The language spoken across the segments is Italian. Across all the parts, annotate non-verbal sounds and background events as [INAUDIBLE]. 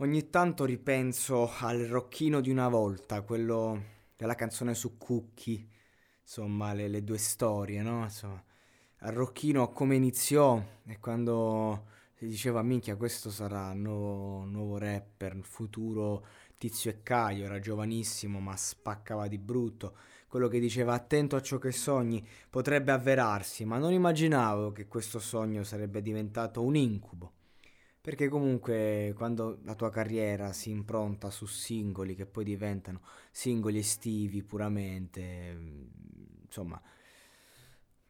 Ogni tanto ripenso al rocchino di una volta, quello della canzone su Cookie, insomma, le, le due storie, no? Insomma, al rocchino come iniziò e quando si diceva minchia questo sarà il nuovo, nuovo rapper, futuro Tizio e Caio, era giovanissimo ma spaccava di brutto, quello che diceva attento a ciò che sogni potrebbe avverarsi, ma non immaginavo che questo sogno sarebbe diventato un incubo. Perché comunque quando la tua carriera si impronta su singoli che poi diventano singoli estivi puramente, mm, insomma,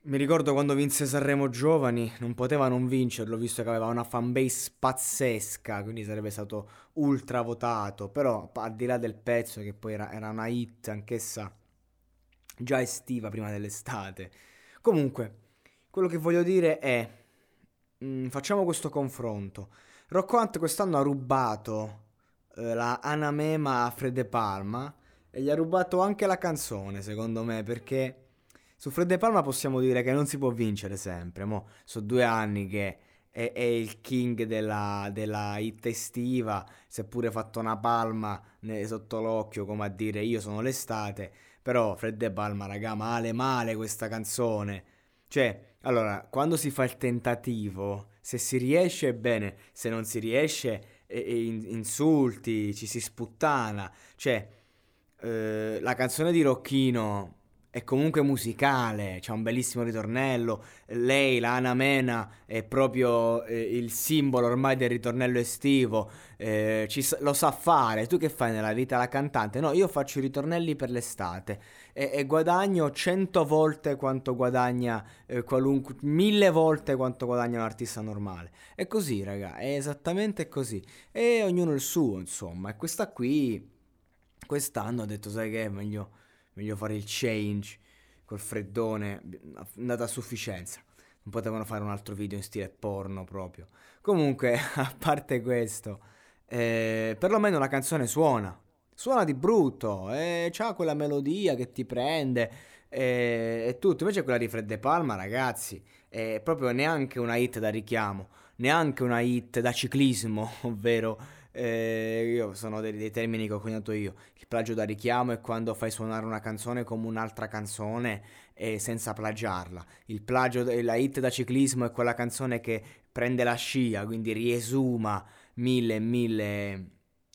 mi ricordo quando vinse Sanremo Giovani, non poteva non vincerlo visto che aveva una fanbase pazzesca, quindi sarebbe stato ultra votato, però al di là del pezzo che poi era, era una hit anch'essa già estiva prima dell'estate. Comunque, quello che voglio dire è, mm, facciamo questo confronto. Rocco Hunt quest'anno ha rubato eh, la Anamema a Fred De Palma e gli ha rubato anche la canzone, secondo me, perché su Fred De Palma possiamo dire che non si può vincere sempre. Mo, sono due anni che è, è il king della, della hit estiva, seppure fatto una palma ne- sotto l'occhio, come a dire io sono l'estate, però Fred De Palma, raga, male male questa canzone. Cioè, allora, quando si fa il tentativo, se si riesce bene, se non si riesce, e, e in- insulti, ci si sputtana. Cioè, eh, la canzone di Rocchino è comunque musicale, c'ha un bellissimo ritornello. Lei, la Ana Mena, è proprio eh, il simbolo ormai del ritornello estivo. eh, ci lo sa fare. Tu che fai nella vita la cantante? No, io faccio i ritornelli per l'estate e, e guadagno 100 volte quanto guadagna eh, qualunque, mille volte quanto guadagna un artista normale. È così, raga, è esattamente così. E ognuno il suo, insomma. E questa qui, quest'anno ha detto, sai che è meglio meglio fare il change col freddone, andata a sufficienza. Non potevano fare un altro video in stile porno proprio. Comunque, [LAUGHS] a parte questo, eh, perlomeno la canzone suona. Suona di brutto, e c'ha quella melodia che ti prende e, e tutto. Invece quella di Fred De Palma, ragazzi, è proprio neanche una hit da richiamo, neanche una hit da ciclismo, [LAUGHS] ovvero eh, sono dei, dei termini che ho coniato io. Il plagio da richiamo è quando fai suonare una canzone come un'altra canzone e senza plagiarla. Il plagio, la hit da ciclismo è quella canzone che prende la scia, quindi riesuma mille e mille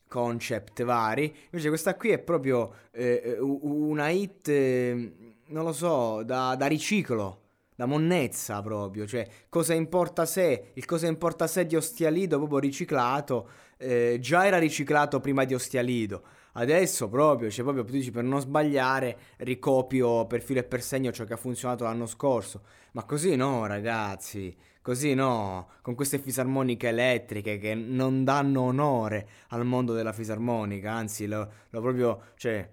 concept vari. Invece questa qui è proprio eh, u- una hit, eh, non lo so, da, da riciclo. Da monnezza proprio, cioè cosa importa se, il cosa importa se di Ostialido proprio riciclato, eh, già era riciclato prima di Ostialido, adesso proprio, cioè proprio tu dici per non sbagliare ricopio per filo e per segno ciò che ha funzionato l'anno scorso, ma così no ragazzi, così no, con queste fisarmoniche elettriche che non danno onore al mondo della fisarmonica, anzi lo, lo proprio, cioè...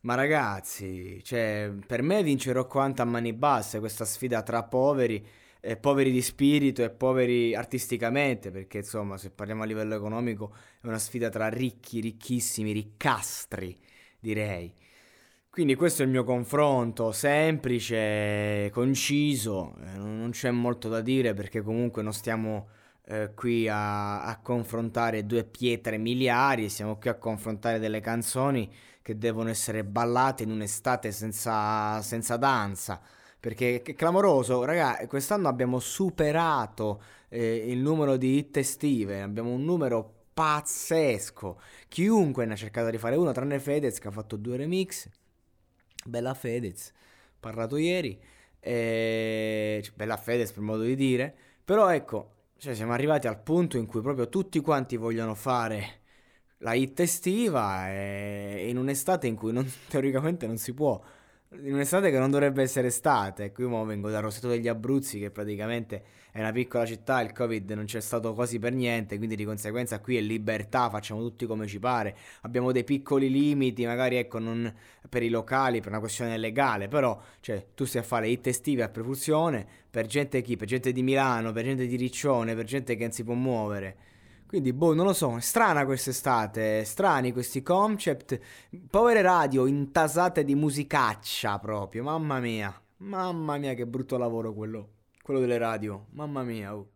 Ma ragazzi, cioè, per me vince Rocco Hunt a mani basse questa sfida tra poveri, eh, poveri di spirito e poveri artisticamente, perché insomma, se parliamo a livello economico, è una sfida tra ricchi, ricchissimi, riccastri, direi. Quindi questo è il mio confronto, semplice, conciso, eh, non c'è molto da dire perché comunque non stiamo eh, qui a, a, confrontare due pietre miliari, siamo qui a confrontare delle canzoni che devono essere ballate in un'estate senza, senza danza. Perché è clamoroso, ragazzi, quest'anno abbiamo superato eh, il numero di hit estive, abbiamo un numero pazzesco. Chiunque ne ha cercato di fare uno, tranne Fedez che ha fatto due remix. Bella Fedez, parlato ieri. E... Cioè, bella Fedez per modo di dire. Però ecco, cioè siamo arrivati al punto in cui proprio tutti quanti vogliono fare la hit estiva e in un'estate in cui non, [LAUGHS] teoricamente non si può in un'estate che non dovrebbe essere estate. Qui mo vengo dal Roseto degli Abruzzi, che praticamente è una piccola città, il Covid non c'è stato quasi per niente, quindi di conseguenza qui è libertà, facciamo tutti come ci pare. Abbiamo dei piccoli limiti, magari ecco, non per i locali, per una questione legale, però cioè, tu stai a fare hit estive a prefusione per gente chi? Per gente di Milano, per gente di Riccione, per gente che non si può muovere. Quindi, boh, non lo so, è strana quest'estate, strani questi concept, povere radio intasate di musicaccia proprio, mamma mia, mamma mia che brutto lavoro quello, quello delle radio, mamma mia. Oh.